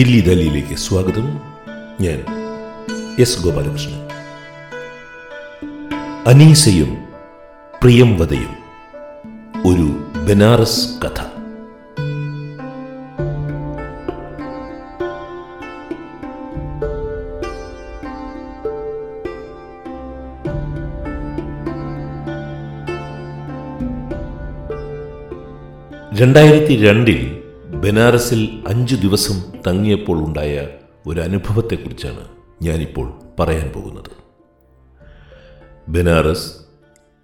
ദില്ലി ദലിയിലേക്ക് സ്വാഗതം. ഞാൻ എസ് ഗോപാലകൃഷ്ണൻ. അനീസയും പ്രിയംവതയും ഒരു ബനാറസ് കഥ. രണ്ടായിരത്തി രണ്ടിൽ ബനാറസിൽ അഞ്ചു ദിവസം തങ്ങിയപ്പോൾ ഉണ്ടായ ഒരു അനുഭവത്തെക്കുറിച്ചാണ് ഞാനിപ്പോൾ പറയാൻ പോകുന്നത്. ബനാറസ്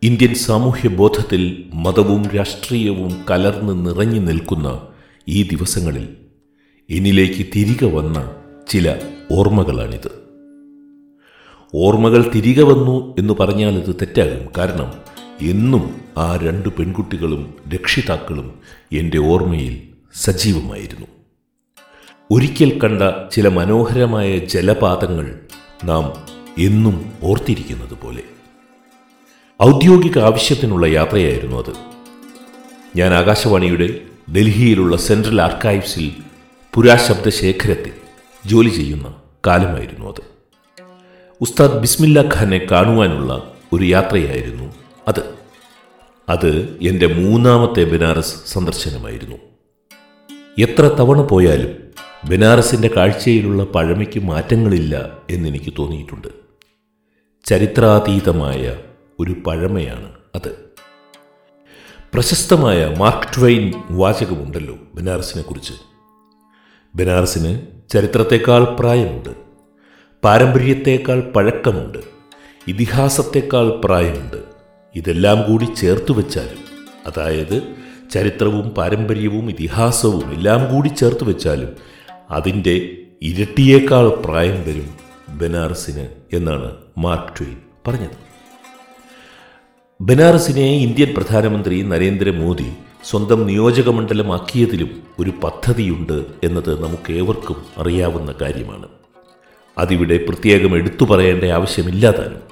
ഇന്ത്യൻ സാമൂഹ്യ ബോധത്തിൽ മതവും രാഷ്ട്രീയവും കലർന്ന് നിറഞ്ഞു നിൽക്കുന്ന ഈ ദിവസങ്ങളിൽ എന്നിലേക്ക് തിരികെ വന്ന ചില ഓർമ്മകളാണിത്. ഓർമ്മകൾ തിരികെ വന്നു എന്ന് പറഞ്ഞാൽ ഇത് തെറ്റാകും. കാരണം എന്നും ആ രണ്ട് പെൺകുട്ടികളും രക്ഷിതാക്കളും എന്റെ ഓർമ്മയിൽ സജീവമായിരുന്നു. ഒരിക്കൽ കണ്ട ചില മനോഹരമായ ജലപാതങ്ങൾ നാം എന്നും ഓർത്തിരിക്കുന്നത് പോലെ ഔദ്യോഗിക ആവശ്യത്തിനുള്ള യാത്രയായിരുന്നു അത്. ഞാൻ ആകാശവാണിയുടെ ഡൽഹിയിലുള്ള സെൻട്രൽ ആർക്കൈവ്സിൽ പുരാശബ്ദ ശേഖരത്തിൽ ജോലി ചെയ്യുന്ന കാലമായിരുന്നു അത്. ഉസ്താദ് ബിസ്മില്ല ഖാനെ കാണുവാനുള്ള ഒരു യാത്രയായിരുന്നു അത്. അത് എന്റെ മൂന്നാമത്തെ ബനാറസ് സന്ദർശനമായിരുന്നു. എത്ര തവണ പോയാലും ബനാറസിന്റെ കാഴ്ചയിലുള്ള പഴമയ്ക്ക് മാറ്റങ്ങളില്ല എന്നെനിക്ക് തോന്നിയിട്ടുണ്ട്. ചരിത്രാതീതമായ ഒരു പഴമയാണ് അത്. പ്രശസ്തമായ മാർക്ക് ട്വെയിൻ വാചകമുണ്ടല്ലോ ബനാറസിനെ കുറിച്ച്. ബനാറസിന് ചരിത്രത്തെക്കാൾ പ്രായമുണ്ട്. പാരമ്പര്യത്തേക്കാൾ പഴക്കമുണ്ട്. ഇതിഹാസത്തേക്കാൾ പ്രായമുണ്ട്. ഇതെല്ലാം കൂടി ചേർത്ത് വെച്ചാലും അതായത് ചരിത്രവും പാരമ്പര്യവും ഇതിഹാസവും എല്ലാം കൂടി ചേർത്ത് വെച്ചാലും അതിന്റെ ഇരട്ടിയേക്കാൾ പ്രായം വരും ബനാറസിന് എന്നാണ് മാർക്ക് ട്വെയിൻ പറഞ്ഞത്. ബനാറസിനെ ഇന്ത്യൻ പ്രധാനമന്ത്രി നരേന്ദ്രമോദി സ്വന്തം നിയോജകമണ്ഡലമാക്കിയതിലും ഒരു പദ്ധതിയുണ്ട് എന്നത് നമുക്കേവർക്കും അറിയാവുന്ന കാര്യമാണ്. അതിവിടെ പ്രത്യേകം എടുത്തു പറയേണ്ട ആവശ്യമില്ലാതാനും.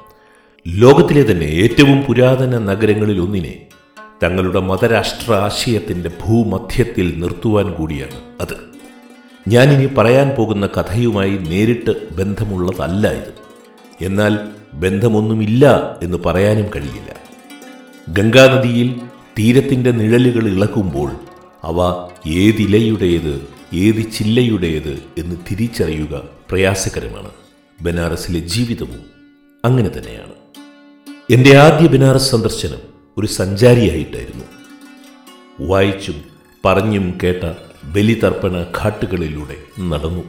ലോകത്തിലെ തന്നെ ഏറ്റവും പുരാതന നഗരങ്ങളിലൊന്നിനെ തങ്ങളുടെ മതരാഷ്ട്ര ആശയത്തിന്റെ ഭൂമധ്യത്തിൽ നിർത്തുവാൻ കൂടിയാണ് അത്. ഞാനിനി പറയാൻ പോകുന്ന കഥയുമായി നേരിട്ട് ബന്ധമുള്ളതല്ല ഇത്. എന്നാൽ ബന്ധമൊന്നുമില്ല എന്ന് പറയാനും കഴിയില്ല. ഗംഗാനദിയിൽ തീരത്തിന്റെ നിഴലുകൾ ഇളക്കുമ്പോൾ അവ ഏതിലയുടേത് ഏത് ചില്ലയുടേത് എന്ന് തിരിച്ചറിയുക പ്രയാസകരമാണ്. ബനാറസിലെ ജീവിതവും അങ്ങനെ തന്നെയാണ്. എന്റെ ആദ്യ ബനാറസ് സന്ദർശനം ഒരു സഞ്ചാരിയായിട്ടായിരുന്നു. വായിച്ചും പറഞ്ഞും കേട്ട ബലിതർപ്പണ ഘാട്ടുകളിലൂടെ നടന്നു.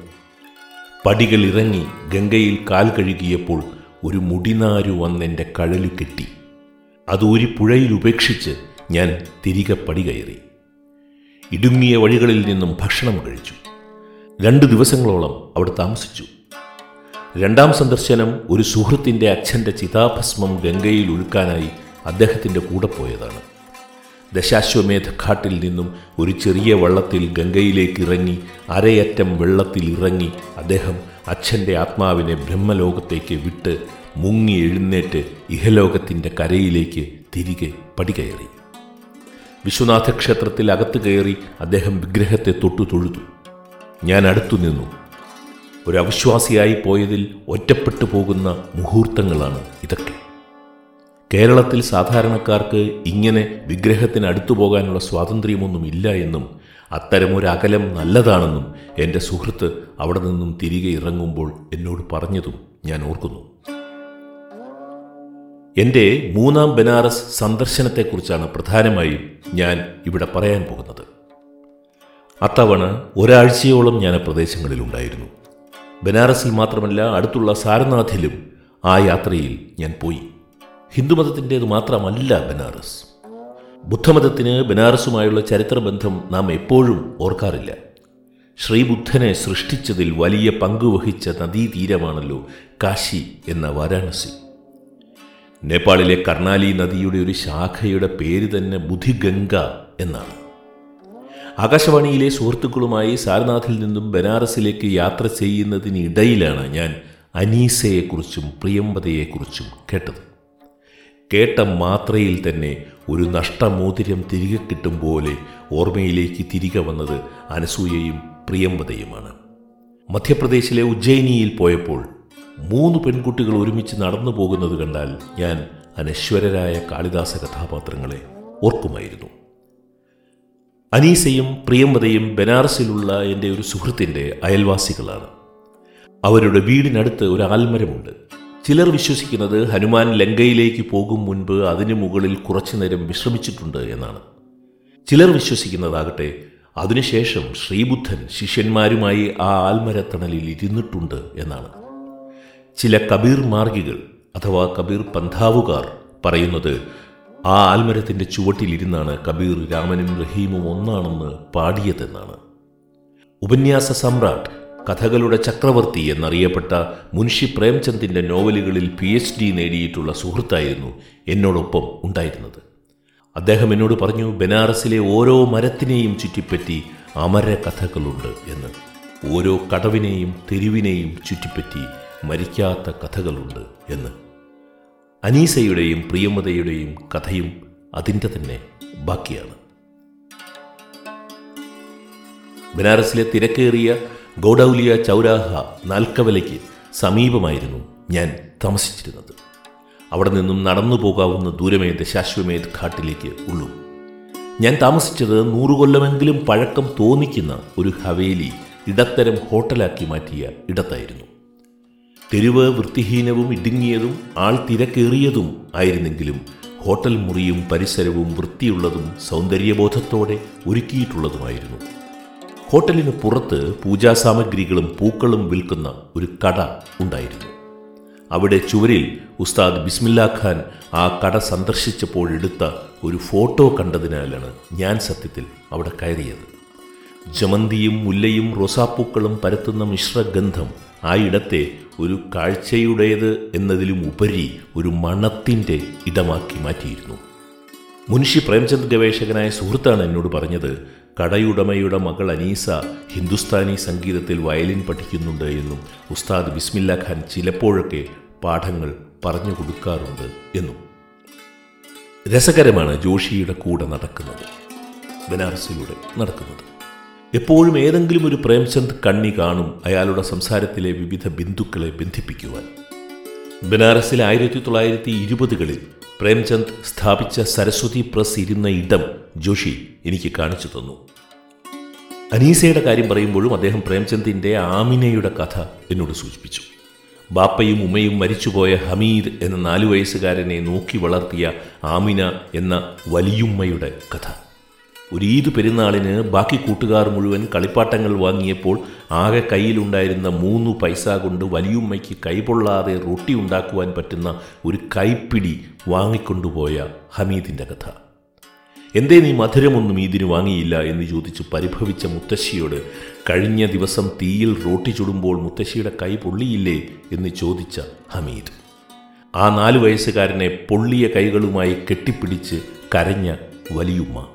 പടികൾ ഇറങ്ങി ഗംഗയിൽ കാൽ കഴുകിയപ്പോൾ ഒരു മുടിനാരു വന്നെന്റെ കഴലു കെട്ടി. അത് ഒരു പുഴയിൽ ഉപേക്ഷിച്ച് ഞാൻ തിരികെ പടി കയറി. ഇടുങ്ങിയ വഴികളിൽ നിന്നും ഭക്ഷണം കഴിച്ചു. രണ്ട് ദിവസങ്ങളോളം അവിടെ താമസിച്ചു. രണ്ടാം സന്ദർശനം ഒരു സുഹൃത്തിന്റെ അച്ഛന്റെ ചിതാഭസ്മം ഗംഗയിൽ ഒഴുക്കാനായി അദ്ദേഹത്തിന്റെ കൂടെ പോയതാണ്. ദശാശ്വമേധ ഘാട്ടിൽ നിന്നും ഒരു ചെറിയ വള്ളത്തിൽ ഗംഗയിലേക്ക് ഇറങ്ങി അരയറ്റം വെള്ളത്തിൽ ഇറങ്ങി അദ്ദേഹം അച്ഛന്റെ ആത്മാവിനെ ബ്രഹ്മലോകത്തേക്ക് വിട്ട് മുങ്ങി എഴുന്നേറ്റ് ഇഹലോകത്തിന്റെ കരയിലേക്ക് തിരികെ പടികയറി. വിശ്വനാഥ ക്ഷേത്രത്തിൽ അകത്ത് കയറി അദ്ദേഹം വിഗ്രഹത്തെ തൊട്ടു തൊഴുതു ഞാൻ അടുത്തു നിന്നു. ഒരു അവിശ്വാസിയായി പോയതിൽ ഒറ്റപ്പെട്ടു പോകുന്ന മുഹൂർത്തങ്ങളാണ് ഇതൊക്കെ. കേരളത്തിൽ സാധാരണക്കാർക്ക് ഇങ്ങനെ വിഗ്രഹത്തിന് അടുത്തു പോകാനുള്ള സ്വാതന്ത്ര്യമൊന്നുമില്ല എന്നും അത്തരമൊരു അകലം നല്ലതാണെന്നും എന്റെ സുഹൃത്ത് അവിടെ നിന്നും തിരികെ ഇറങ്ങുമ്പോൾ എന്നോട് പറഞ്ഞതും ഞാൻ ഓർക്കുന്നു. എന്റെ മൂന്നാം ബനാറസ് സന്ദർശനത്തെക്കുറിച്ചാണ് പ്രധാനമായും ഞാൻ ഇവിടെ പറയാൻ പോകുന്നത്. അത്തവണ ഒരാഴ്ചയോളം ഞാൻ പ്രദേശങ്ങളിലുണ്ടായിരുന്നു. ബനാറസിൽ മാത്രമല്ല അടുത്തുള്ള സാരനാഥിലും ആ യാത്രയിൽ ഞാൻ പോയി. ഹിന്ദുമതത്തിന്റേത് മാത്രമല്ല ബനാറസ്. ബുദ്ധമതത്തിന് ബനാറസുമായുള്ള ചരിത്രബന്ധം നാം എപ്പോഴും ഓർക്കാറില്ല. ശ്രീബുദ്ധനെ സൃഷ്ടിച്ചതിൽ വലിയ പങ്കുവഹിച്ച നദീതീരമാണല്ലോ കാശി എന്ന വാരാണസി. നേപ്പാളിലെ കർണാലി നദിയുടെ ഒരു ശാഖയുടെ പേര് തന്നെ ബുധിഗംഗ എന്നാണ്. ആകാശവാണിയിലെ സുഹൃത്തുക്കളുമായി സാരനാഥിൽ നിന്നും ബനാറസിലേക്ക് യാത്ര ചെയ്യുന്നതിനിടയിലാണ് ഞാൻ അനീസയെക്കുറിച്ചും പ്രിയംവതയെക്കുറിച്ചും കേട്ടത്. കേട്ട മാത്രയിൽ തന്നെ ഒരു നഷ്ടമോതിരം തിരികെ കിട്ടും പോലെ ഓർമ്മയിലേക്ക് തിരികെ വന്നത് അനസൂയയും പ്രിയംവതയുമാണ്. മധ്യപ്രദേശിലെ ഉജ്ജയിനിയിൽ പോയപ്പോൾ മൂന്ന് പെൺകുട്ടികൾ ഒരുമിച്ച് നടന്നു പോകുന്നത് കണ്ടാൽ ഞാൻ അനശ്വരരായ കാളിദാസ കഥാപാത്രങ്ങളെ ഓർക്കുമായിരുന്നു. അനീസയും പ്രിയംവതയും ബനാറസിലുള്ള എന്റെ ഒരു സുഹൃത്തിന്റെ അയൽവാസികളാണ്. അവരുടെ വീടിനടുത്ത് ഒരു ആൽമരമുണ്ട്. ചിലർ വിശ്വസിക്കുന്നത് ഹനുമാൻ ലങ്കയിലേക്ക് പോകും മുൻപ് അതിനു മുകളിൽ കുറച്ചു നേരം വിശ്രമിച്ചിട്ടുണ്ട് എന്നാണ്. ചിലർ വിശ്വസിക്കുന്നതാകട്ടെ അതിനുശേഷം ശ്രീബുദ്ധൻ ശിഷ്യന്മാരുമായി ആ ആൽമരത്തണലിൽ ഇരുന്നിട്ടുണ്ട് എന്നാണ്. ചില കബീർ മാർഗികൾ അഥവാ കബീർ പന്ഥാവുകാർ പറയുന്നത് ആ ആൽമരത്തിന്റെ ചുവട്ടിലിരുന്നാണ് കബീർ രാമനും റഹീമും ഒന്നാണെന്ന് പാടിയതെന്നാണ്. ഉപന്യാസ സമ്രാട്ട് കഥകളുടെ ചക്രവർത്തി എന്നറിയപ്പെട്ട മുൻഷി പ്രേംചന്ദിന്റെ നോവലുകളിൽ പി എച്ച് ഡി നേടിയിട്ടുള്ള സുഹൃത്തായിരുന്നു എന്നോടൊപ്പം ഉണ്ടായിരുന്നത്. അദ്ദേഹം എന്നോട് പറഞ്ഞു ബനാറസിലെ ഓരോ മരത്തിനെയും ചുറ്റിപ്പറ്റി അമര കഥകളുണ്ട് എന്ന്. ഓരോ കടവിനെയും തെരുവിനെയും ചുറ്റിപ്പറ്റി മരിക്കാത്ത കഥകളുണ്ട് എന്ന്. അനീസയുടെയും പ്രിയമതയുടെയും കഥയും അതിന്റെ തന്നെ ബാക്കിയാണ്. ബനാറസിലെ തിരക്കേറിയ ഗൗഡൌലിയ ചൗരാഹ നാൽക്കവലയ്ക്ക് സമീപമായിരുന്നു ഞാൻ താമസിച്ചിരുന്നത്. അവിടെ നിന്നും നടന്നു പോകാവുന്ന ദൂരമേത് ശാശ്വമേത് ഘാട്ടിലേക്ക് ഉള്ളൂ. ഞാൻ താമസിച്ചത് നൂറുകൊല്ലമെങ്കിലും പഴക്കം തോന്നിക്കുന്ന ഒരു ഹവേലി ഇടത്തരം ഹോട്ടലാക്കി മാറ്റിയ ഇടത്തായിരുന്നു. തെരുവ് വൃത്തിഹീനവും ഇടുങ്ങിയതും ആൾ തിരക്കേറിയതും ആയിരുന്നെങ്കിലും ഹോട്ടൽ മുറിയും പരിസരവും വൃത്തിയുള്ളതും സൗന്ദര്യബോധത്തോടെ ഒരുക്കിയിട്ടുള്ളതുമായിരുന്നു. ഹോട്ടലിന് പുറത്ത് പൂജാസാമഗ്രികളും പൂക്കളും വിൽക്കുന്ന ഒരു കട ഉണ്ടായിരുന്നു. അവിടെ ചുവരിൽ ഉസ്താദ് ബിസ്മില്ലാ ഖാൻ ആ കട സന്ദർശിച്ചപ്പോഴെടുത്ത ഒരു ഫോട്ടോ കണ്ടതിനാലാണ് ഞാൻ സത്യത്തിൽ അവിടെ കയറിയത്. ജമന്തിയും മുല്ലയും റോസാപ്പൂക്കളും പരത്തുന്ന മിശ്രഗന്ധം ആ ഇടത്തെ ഒരു കാഴ്ചയുടേത് എന്നതിലും ഉപരി ഒരു മണത്തിന്റെ ഇടമാക്കി മാറ്റിയിരുന്നു. മുൻഷി പ്രേംചന്ദ് ഗവേഷകനായ സുഹൃത്താണ് എന്നോട് പറഞ്ഞത് കടയുടമയുടെ മകൾ അനീസ ഹിന്ദുസ്ഥാനി സംഗീതത്തിൽ വയലിൻ പഠിക്കുന്നുണ്ട് എന്നും ഉസ്താദ് ബിസ്മില്ല ഖാൻ ചിലപ്പോഴൊക്കെ പാഠങ്ങൾ പറഞ്ഞു കൊടുക്കാറുണ്ട് എന്നും. രസകരമാണ് ജോഷിയുടെ കൂടെ നടക്കുന്നത്. ബനാറസിലൂടെ നടക്കുന്നത്. എപ്പോഴും ഏതെങ്കിലും ഒരു പ്രേംചന്ദ് കണ്ണി കാണും അയാളുടെ സംസാരത്തിലെ വിവിധ ബിന്ദുക്കളെ ബന്ധിപ്പിക്കുവാൻ. ബനാറസിൽ ആയിരത്തി തൊള്ളായിരത്തി ഇരുപതുകളിൽ പ്രേംചന്ദ് സ്ഥാപിച്ച സരസ്വതി പ്രസ് ഇരുന്ന ഇടം ജോഷി എനിക്ക് കാണിച്ചു തന്നു. അനീസയുടെ കാര്യം പറയുമ്പോഴും അദ്ദേഹം പ്രേംചന്ദിന്റെ ആമിനയുടെ കഥ എന്നോട് സൂചിപ്പിച്ചു. ബാപ്പയും ഉമ്മയും മരിച്ചുപോയ ഹമീദ് എന്ന നാലു വയസ്സുകാരനെ നോക്കി വളർത്തിയ ആമിന എന്ന വലിയുമ്മയുടെ കഥ. ഒരു ഈദ് പെരുന്നാളിന് ബാക്കി കൂട്ടുകാർ മുഴുവൻ കളിപ്പാട്ടങ്ങൾ വാങ്ങിയപ്പോൾ ആകെ കയ്യിലുണ്ടായിരുന്ന മൂന്ന് പൈസ കൊണ്ട് വലിയുമ്മയ്ക്ക് കൈപൊള്ളാതെ റൊട്ടി ഉണ്ടാക്കുവാൻ പറ്റുന്ന ഒരു കൈപ്പിടി വാങ്ങിക്കൊണ്ടുപോയ ഹമീദിന്റെ കഥ. എന്തേ നീ മധുരമൊന്നും ഈദിന് വാങ്ങിയില്ല എന്ന് ചോദിച്ച് പരിഭവിച്ച മുത്തശ്ശിയോട് കഴിഞ്ഞ ദിവസം തീയിൽ റോട്ടി ചുടുമ്പോൾ മുത്തശ്ശിയുടെ കൈ പൊള്ളിയില്ലേ എന്ന് ചോദിച്ച ഹമീദ്. ആ നാലു വയസ്സുകാരനെ പൊള്ളിയ കൈകളുമായി കെട്ടിപ്പിടിച്ച് കരഞ്ഞ വലിയുമ്മ.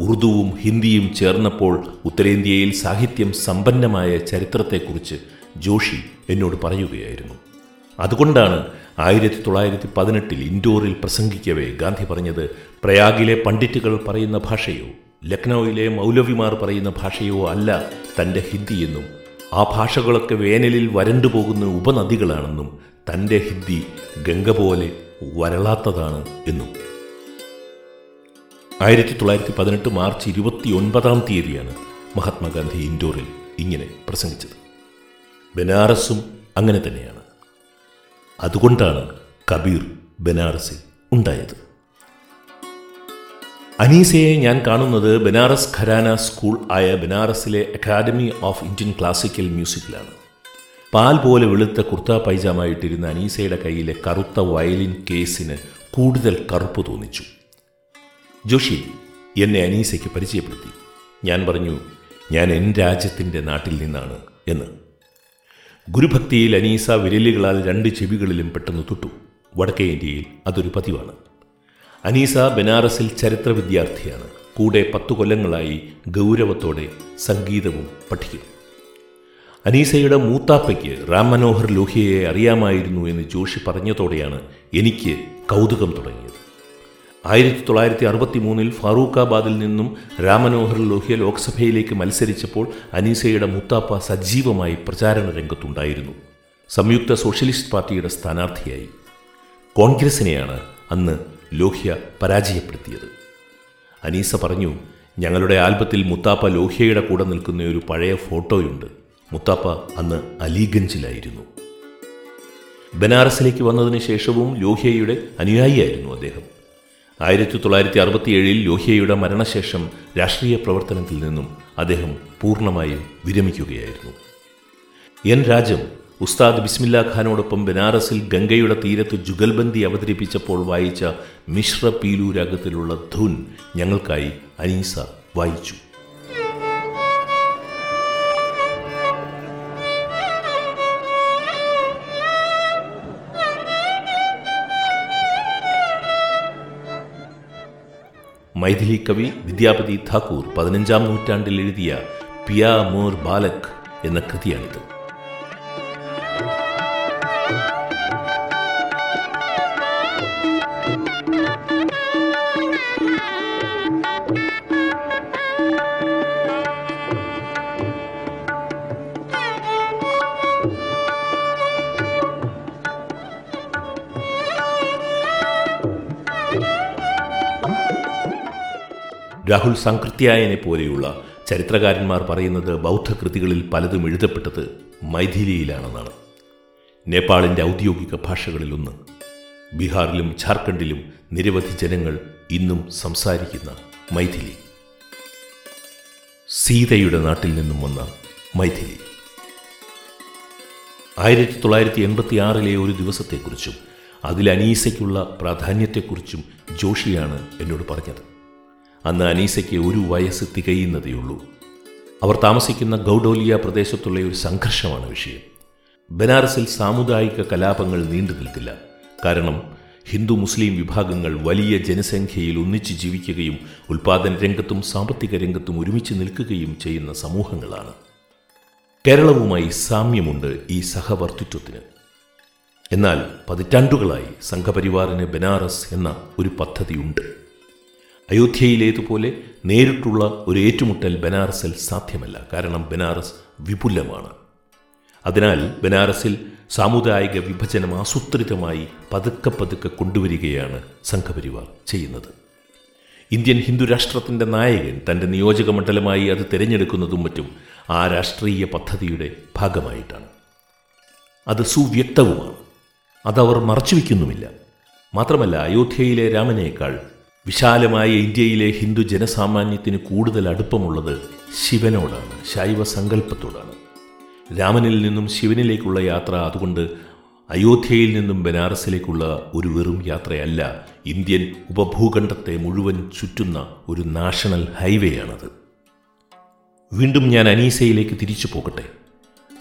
ഉറുദുവും ഹിന്ദിയും ചേർന്നപ്പോൾ ഉത്തരേന്ത്യയിൽ സാഹിത്യം സമ്പന്നമായ ചരിത്രത്തെക്കുറിച്ച് ജോഷി എന്നോട് പറയുകയായിരുന്നു. അതുകൊണ്ടാണ് ആയിരത്തി തൊള്ളായിരത്തി പതിനെട്ടിൽ ഇൻഡോറിൽ പ്രസംഗിക്കവേ ഗാന്ധി പറഞ്ഞത് പ്രയാഗിലെ പണ്ഡിറ്റുകൾ പറയുന്ന ഭാഷയോ ലക്നൌവിലെ മൗലവിമാർ പറയുന്ന ഭാഷയോ അല്ല തന്റെ ഹിന്ദിയെന്നും ആ ഭാഷകളൊക്കെ വേനലിൽ വരണ്ടു പോകുന്ന ഉപനദികളാണെന്നും തന്റെ ഹിന്ദി ഗംഗ പോലെ വരളാത്തതാണ് എന്നും. ആയിരത്തി തൊള്ളായിരത്തി പതിനെട്ട് മാർച്ച് ഇരുപത്തി ഒൻപതാം തീയതിയാണ് മഹാത്മാഗാന്ധി ഇൻഡോറിൽ ഇങ്ങനെ പ്രസംഗിച്ചത്. ബനാറസും അങ്ങനെ തന്നെയാണ്. അതുകൊണ്ടാണ് കബീർ ബനാറസിൽ ഉണ്ടായത്. അനീസയെ ഞാൻ കാണുന്നത് ബനാറസ് ഖരാന സ്കൂൾ ആയ ബനാറസിലെ അക്കാദമി ഓഫ് ഇന്ത്യൻ ക്ലാസിക്കൽ മ്യൂസിക്കിലാണ്. പാൽ പോലെ വെളുത്ത കുർത്ത പൈജാമായിട്ടിരുന്ന അനീസയുടെ കയ്യിലെ കറുത്ത വയലിൻ കേസിന് കൂടുതൽ കറുപ്പ് തോന്നിച്ചു. ജോഷി എന്നെ അനീസയ്ക്ക് പരിചയപ്പെടുത്തി. ഞാൻ പറഞ്ഞു ഞാൻ എൻ രാജ്യത്തിന്റെ നാട്ടിൽ നിന്നാണ് എന്ന്. ഗുരുഭക്തിയിൽ അനീസ വിരലുകളാൽ രണ്ട് ചെവികളിലും പെട്ടെന്ന് തൊട്ടു. വടക്കേ ഇന്ത്യയിൽ അതൊരു പതിവാണ്. അനീസ ബനാറസിൽ ചരിത്ര വിദ്യാർത്ഥിയാണ്. കൂടെ പത്തു കൊല്ലങ്ങളായി ഗൗരവത്തോടെ സംഗീതവും പഠിക്കുന്നു. അനീസയുടെ മൂത്താപ്പയ്ക്ക് റാം മനോഹർ ലോഹിയയെ അറിയാമായിരുന്നു എന്ന് ജോഷി പറഞ്ഞതോടെയാണ് എനിക്ക് കൗതുകം തുടങ്ങിയത്. ആയിരത്തി തൊള്ളായിരത്തി അറുപത്തി മൂന്നിൽ ഫാറൂഖാബാദിൽ നിന്നും രാമനോഹർ ലോഹ്യ ലോക്സഭയിലേക്ക് മത്സരിച്ചപ്പോൾ അനീസയുടെ മുത്താപ്പ സജീവമായി പ്രചാരണ രംഗത്തുണ്ടായിരുന്നു. സംയുക്ത സോഷ്യലിസ്റ്റ് പാർട്ടിയുടെ സ്ഥാനാർത്ഥിയായി. കോൺഗ്രസിനെയാണ് അന്ന് ലോഹ്യ പരാജയപ്പെടുത്തിയത്. അനീസ പറഞ്ഞു ഞങ്ങളുടെ ആൽബത്തിൽ മുത്താപ്പ ലോഹ്യയുടെ കൂടെ നിൽക്കുന്ന ഒരു പഴയ ഫോട്ടോയുണ്ട്. മുത്താപ്പ അന്ന് അലിഗഞ്ചിലായിരുന്നു. ബനാറസിലേക്ക് വന്നതിന് ശേഷവും ലോഹ്യയുടെ അനുയായിയായിരുന്നു അദ്ദേഹം. ആയിരത്തി തൊള്ളായിരത്തി അറുപത്തിയേഴിൽ ലോഹ്യയുടെ മരണശേഷം രാഷ്ട്രീയ പ്രവർത്തനത്തിൽ നിന്നും അദ്ദേഹം പൂർണമായും വിരമിക്കുകയായിരുന്നു. എൻ രാജം ഉസ്താദ് ബിസ്മില്ലാ ഖാനോടൊപ്പം ബനാറസിൽ ഗംഗയുടെ തീരത്ത് ജുഗൽബന്ദി അവതരിപ്പിച്ചപ്പോൾ വായിച്ച മിശ്ര പീലു രാഗത്തിലുള്ള ധുൻ ഞങ്ങൾക്കായി അനീസ വായിച്ചു. മൈഥിലി കവി വിദ്യാപതി ഠാക്കൂർ പതിനഞ്ചാം നൂറ്റാണ്ടിൽ എഴുതിയ പിയാ മോർ ബാലക് എന്ന കൃതിയാണിത്. രാഹുൽ സംകൃത്യായനെ പോലെയുള്ള ചരിത്രകാരന്മാർ പറയുന്നത് ബൗദ്ധകൃതികളിൽ പലതും എഴുതപ്പെട്ടത് മൈഥിലിയിലാണെന്നാണ്. നേപ്പാളിന്റെ ഔദ്യോഗിക ഭാഷകളിലൊന്ന് ബീഹാറിലും ഝാർഖണ്ഡിലും നിരവധി ജനങ്ങൾ ഇന്നും സംസാരിക്കുന്ന മൈഥിലി. സീതയുടെ നാട്ടിൽ നിന്നും വന്ന മൈഥിലി. ആയിരത്തി തൊള്ളായിരത്തി എൺപത്തി ആറിലെ ഒരു ദിവസത്തെക്കുറിച്ചും അതിൽ അനീസയ്ക്കുള്ള പ്രാധാന്യത്തെക്കുറിച്ചും ജോഷിയാണ് എന്നോട് പറഞ്ഞത്. അന്ന് അനീസയ്ക്ക് ഒരു വയസ്സ് തികയുന്നതേയുള്ളൂ അവർ താമസിക്കുന്ന ഗൗഡോലിയ പ്രദേശത്തുള്ള ഒരു സംഘർഷമാണ് വിഷയം. ബനാറസിൽ സാമുദായിക കലാപങ്ങൾ നീണ്ടു നിൽക്കില്ല. കാരണം ഹിന്ദു മുസ്ലിം വിഭാഗങ്ങൾ വലിയ ജനസംഖ്യയിൽ ഒന്നിച്ച് ജീവിക്കുകയും ഉൽപാദന രംഗത്തും സാമ്പത്തിക രംഗത്തും ഒരുമിച്ച് നിൽക്കുകയും ചെയ്യുന്ന സമൂഹങ്ങളാണ്. കേരളവുമായി സാമ്യമുണ്ട് ഈ സഹവർത്തിത്വത്തിന്. എന്നാൽ പതിറ്റാണ്ടുകളായി സംഘപരിവാറിന് ബനാറസ് എന്ന ഒരു പദ്ധതിയുണ്ട്. അയോധ്യയിലേതുപോലെ നേരിട്ടുള്ള ഒരു ഏറ്റുമുട്ടൽ ബനാറസിൽ സാധ്യമല്ല. കാരണം ബനാറസ് വിപുലമാണ്. അതിനാൽ ബനാറസിൽ സാമുദായിക വിഭജനം ആസൂത്രിതമായി പതുക്കെ പതുക്കെ കൊണ്ടുവരികയാണ് സംഘപരിവാർ ചെയ്യുന്നത്. ഇന്ത്യൻ ഹിന്ദു രാഷ്ട്രത്തിന്റെ നായകൻ തന്റെ നിയോജക മണ്ഡലമായി അത് തിരഞ്ഞെടുക്കുന്നതും മറ്റും ആ രാഷ്ട്രീയ പദ്ധതിയുടെ ഭാഗമായിട്ടാണ്. അത് സുവ്യക്തവുമാണ്. അതവർ മറച്ചുവെക്കുന്നുമില്ല മാത്രമല്ല അയോധ്യയിലെ രാമനേക്കാൾ വിശാലമായ ഇന്ത്യയിലെ ഹിന്ദു ജനസാമാന്യത്തിന് കൂടുതൽ അടുപ്പമുള്ളത് ശിവനോടാണ് ശൈവ സങ്കല്പത്തോടാണ്. രാമനിൽ നിന്നും ശിവനിലേക്കുള്ള യാത്ര അതുകൊണ്ട് അയോധ്യയിൽ നിന്നും ബനാറസിലേക്കുള്ള ഒരു വെറും യാത്രയല്ല ഇന്ത്യൻ ഉപഭൂഖണ്ഡത്തെ മുഴുവൻ ചുറ്റുന്ന ഒരു നാഷണൽ ഹൈവേ ആണത് വീണ്ടും ഞാൻ അനീസയിലേക്ക് തിരിച്ചു പോകട്ടെ.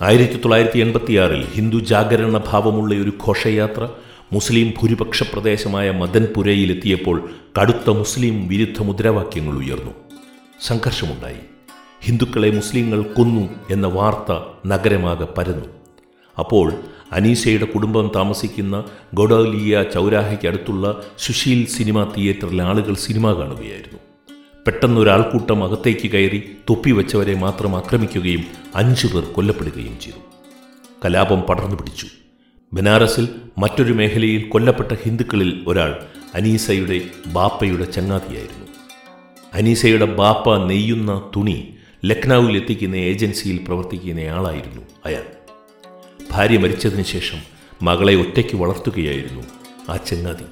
ആയിരത്തി തൊള്ളായിരത്തി എൺപത്തിയാറിൽ ഹിന്ദു ജാഗരണ ഭാവമുള്ള ഒരു ഘോഷയാത്ര മുസ്ലിം ഭൂരിപക്ഷ പ്രദേശമായ മദൻപുരയിലെത്തിയപ്പോൾ കടുത്ത മുസ്ലിം വിരുദ്ധ മുദ്രാവാക്യങ്ങൾ ഉയർന്നു. സംഘർഷമുണ്ടായി. ഹിന്ദുക്കളെ മുസ്ലിങ്ങൾ കൊന്നു എന്ന വാർത്ത നഗരമാകെ പരന്നു. അപ്പോൾ അനീസയുടെ കുടുംബം താമസിക്കുന്ന ഗൊഡോലിയ ചൗരാഹയ്ക്കടുത്തുള്ള സുശീൽ സിനിമ തിയേറ്ററിലെ ആളുകൾ സിനിമ കാണുകയായിരുന്നു. പെട്ടെന്ന് ഒരാൾക്കൂട്ടം അകത്തേക്ക് കയറി തൊപ്പി വെച്ചവരെ മാത്രം ആക്രമിക്കുകയും അഞ്ചു പേർ കൊല്ലപ്പെടുകയും ചെയ്തു. കലാപം പടർന്നു പിടിച്ചു ബനാറസിൽ മറ്റൊരു മേഖലയിൽ കൊല്ലപ്പെട്ട ഹിന്ദുക്കളിൽ ഒരാൾ അനീസയുടെ ബാപ്പയുടെ ചങ്ങാതിയായിരുന്നു. അനീസയുടെ ബാപ്പ നെയ്യുന്ന തുണി ലക്നൌവിൽ എത്തിക്കുന്ന ഏജൻസിയിൽ പ്രവർത്തിക്കുന്നയാളായിരുന്നു അയാൾ. ഭാര്യ മരിച്ചതിന് ശേഷം മകളെ ഒറ്റയ്ക്ക് വളർത്തുകയായിരുന്നു ആ ചങ്ങാതി.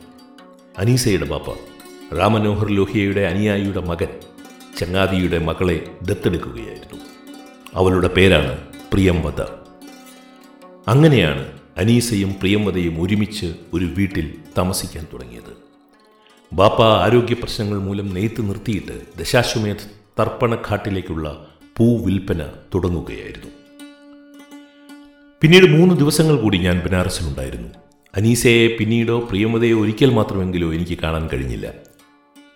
അനീസയുടെ ബാപ്പ രാമനോഹർ ലോഹിയയുടെ അനുയായിയുടെ മകൻ ചങ്ങാതിയുടെ മകളെ ദത്തെടുക്കുകയായിരുന്നു. അവളുടെ പേരാണ് പ്രിയംവത അങ്ങനെയാണ് അനീസയും പ്രിയംവദയും ഒരുമിച്ച് ഒരു വീട്ടിൽ താമസിക്കാൻ തുടങ്ങിയത്. ബാപ്പ ആരോഗ്യ പ്രശ്നങ്ങൾ മൂലം നെയ്ത്ത് നിർത്തിയിട്ട് ദശാശ്വമേധ തർപ്പണഘാട്ടിലേക്കുള്ള പൂ വിൽപ്പന തുടങ്ങുകയായിരുന്നു. പിന്നീട് മൂന്ന് ദിവസങ്ങൾ കൂടി ഞാൻ ബനാറസിലുണ്ടായിരുന്നു. അനീസയെ പിന്നീടോ പ്രിയമതയോ ഒരിക്കൽ മാത്രമെങ്കിലോ എനിക്ക് കാണാൻ കഴിഞ്ഞില്ല.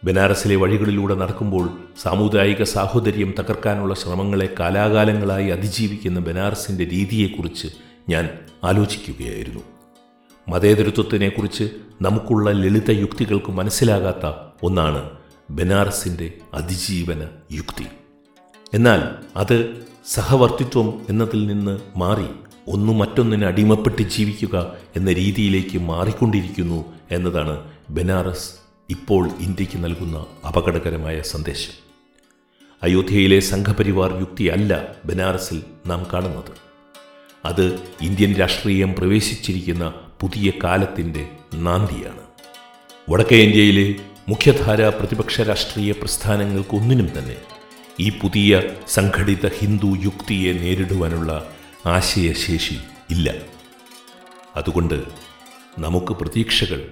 ബനാറസിലെ വഴികളിലൂടെ നടക്കുമ്പോൾ സാമുദായിക സാഹോദര്യം തകർക്കാനുള്ള ശ്രമങ്ങളെ കാലാകാലങ്ങളായി അതിജീവിക്കുന്ന ബനാറസിന്റെ രീതിയെക്കുറിച്ച് ഞാൻ ആലോചിക്കുകയായിരുന്നു. മതേതരത്വത്തിനെക്കുറിച്ച് നമുക്കുള്ള ലളിത യുക്തികൾക്ക് മനസ്സിലാകാത്ത ഒന്നാണ് ബനാറസിന്റെ അതിജീവന യുക്തി. എന്നാൽ അത് സഹവർത്തിത്വം എന്നതിൽ നിന്ന് മാറി ഒന്നു മറ്റൊന്നിന് അടിമപ്പെട്ട് ജീവിക്കുക എന്ന രീതിയിലേക്ക് മാറിക്കൊണ്ടിരിക്കുന്നു എന്നതാണ് ബനാറസ് ഇപ്പോൾ ഇന്ത്യയ്ക്ക് നൽകുന്ന അപകടകരമായ സന്ദേശം. അയോധ്യയിലെ സംഘപരിവാർ യുക്തിയല്ല ബനാറസിൽ നാം കാണുന്നത്. അത് ഇന്ത്യൻ രാഷ്ട്രീയം പ്രവേശിച്ചിരിക്കുന്ന പുതിയ കാലത്തിന്റെ നാന്ദിയാണ് വടക്കേ ഇന്ത്യയിലെ മുഖ്യധാര പ്രതിപക്ഷ രാഷ്ട്രീയ പ്രസ്ഥാനങ്ങൾക്കൊന്നിനും തന്നെ ഈ പുതിയ സംഘടിത ഹിന്ദു യുക്തിയെ നേരിടുവാനുള്ള ആശയശേഷി ഇല്ല. അതുകൊണ്ട് നമുക്ക് പ്രതീക്ഷകൾ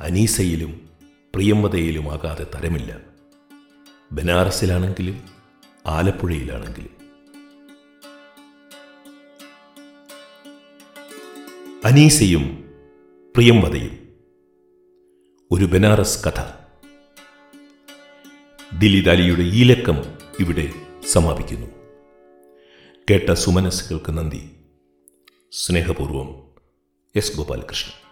അനീസയിലും പ്രിയംവതയിലുമാകാതെ തരമില്ല. ബനാറസിലാണെങ്കിലും ആലപ്പുഴയിലാണെങ്കിലും അനീസയും പ്രിയംവതയും. ഒരു ബനാറസ് കഥ. ദിലീപ് അലിയുടെ ഈ ലക്കം ഇവിടെ സമാപിക്കുന്നു. കേട്ട സുമനസ്സുകൾക്ക് നന്ദി. സ്നേഹപൂർവം എസ് ഗോപാലകൃഷ്ണൻ.